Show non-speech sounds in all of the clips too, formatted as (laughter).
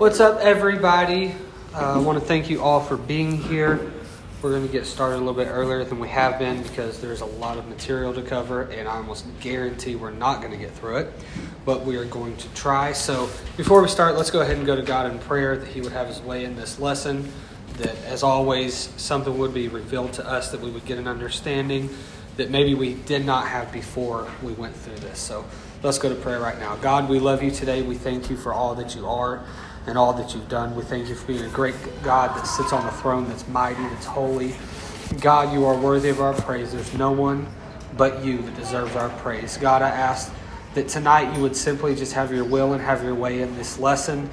What's up, everybody? Uh, I want to thank you all for being here. We're going to get started a little bit earlier than we have been because there's a lot of material to cover, and I almost guarantee we're not going to get through it, but we are going to try. So, before we start, let's go ahead and go to God in prayer that He would have His way in this lesson, that as always, something would be revealed to us, that we would get an understanding that maybe we did not have before we went through this. So, let's go to prayer right now. God, we love you today. We thank you for all that you are and all that you've done. We thank you for being a great God that sits on the throne that's mighty, that's holy. God, you are worthy of our praise. There's no one but you that deserves our praise. God, I ask that tonight you would simply just have your will and have your way in this lesson.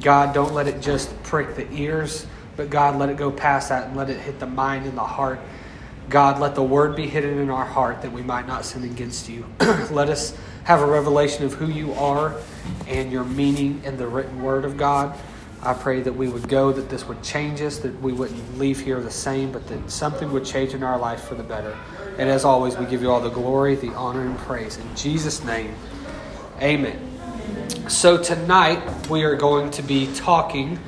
God, don't let it just prick the ears, but God, let it go past that and let it hit the mind and the heart. God, let the word be hidden in our heart that we might not sin against you. (clears throat) let us have a revelation of who you are and your meaning in the written word of God. I pray that we would go, that this would change us, that we wouldn't leave here the same, but that something would change in our life for the better. And as always, we give you all the glory, the honor, and praise. In Jesus' name, amen. So tonight, we are going to be talking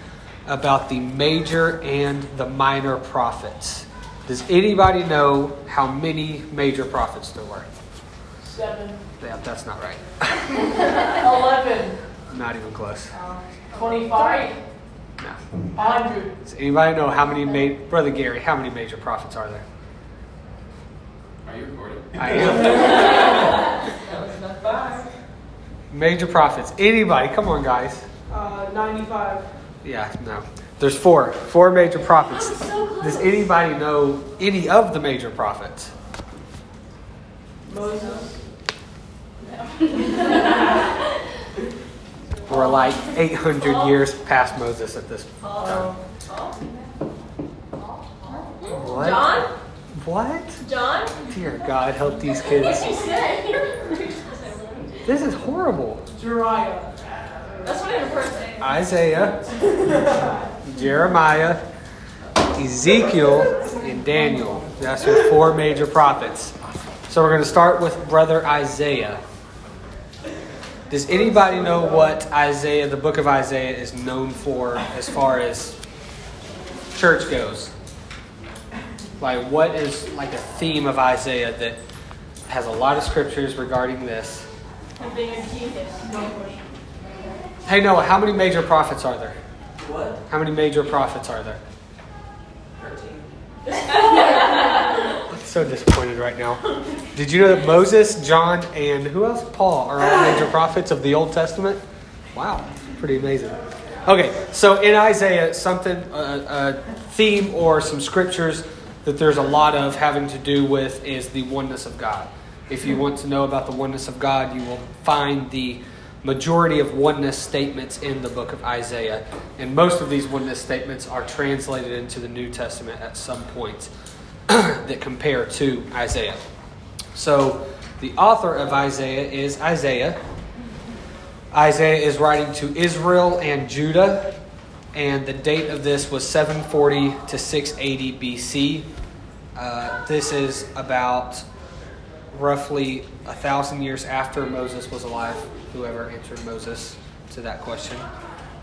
about the major and the minor prophets. Does anybody know how many major prophets there were? Seven. Yeah, that's not right. (laughs) Eleven. Not even close. Twenty-five. No. Hundred. Does anybody know how many ma- Brother Gary, how many major prophets are there? Are you recording? I am. Five. (laughs) major prophets. Anybody? Come on, guys. Uh, ninety-five. Yeah, no. There's four. Four major prophets. Does anybody know any of the major prophets? Moses. We're like 800 years past Moses at this time. What? John? What? John? Dear God, help these What kids. did you say? This is horrible. Jeriah. That's not even a person. Isaiah, Jeremiah, Ezekiel, and Daniel. That's your four major prophets. So we're going to start with Brother Isaiah. Does anybody know what Isaiah, the book of Isaiah, is known for as far as church goes? Like, what is like a theme of Isaiah that has a lot of scriptures regarding this? Being a genius. Hey Noah, how many major prophets are there? What? How many major prophets are there? 13. (laughs) So disappointed right now. Did you know that Moses, John, and who else? Paul are all (gasps) major prophets of the Old Testament? Wow, pretty amazing. Okay, so in Isaiah, something, a, a theme or some scriptures that there's a lot of having to do with is the oneness of God. If you want to know about the oneness of God, you will find the majority of oneness statements in the book of Isaiah. And most of these oneness statements are translated into the New Testament at some point (clears throat) that compare to Isaiah. So the author of Isaiah is Isaiah. Isaiah is writing to Israel and Judah, and the date of this was 740 to 680 BC. Uh, this is about roughly a thousand years after Moses was alive, whoever answered Moses to that question.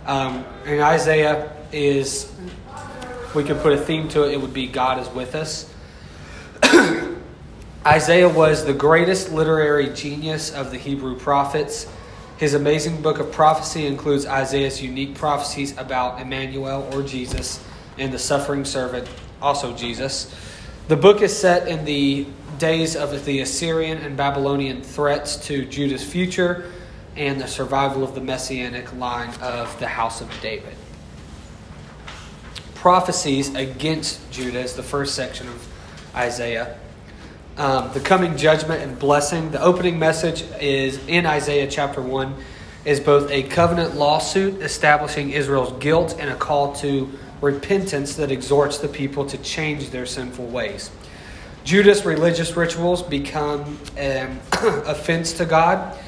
Um, and Isaiah is, we could put a theme to it, it would be God is with us. (clears throat) Isaiah was the greatest literary genius of the Hebrew prophets. His amazing book of prophecy includes Isaiah's unique prophecies about Emmanuel or Jesus and the suffering servant, also Jesus. The book is set in the days of the Assyrian and Babylonian threats to Judah's future and the survival of the messianic line of the house of David. Prophecies against Judah is the first section of Isaiah. Um, the coming judgment and blessing. The opening message is in Isaiah chapter 1 is both a covenant lawsuit establishing Israel's guilt and a call to repentance that exhorts the people to change their sinful ways. Judah's religious rituals become an (clears throat) offense to God,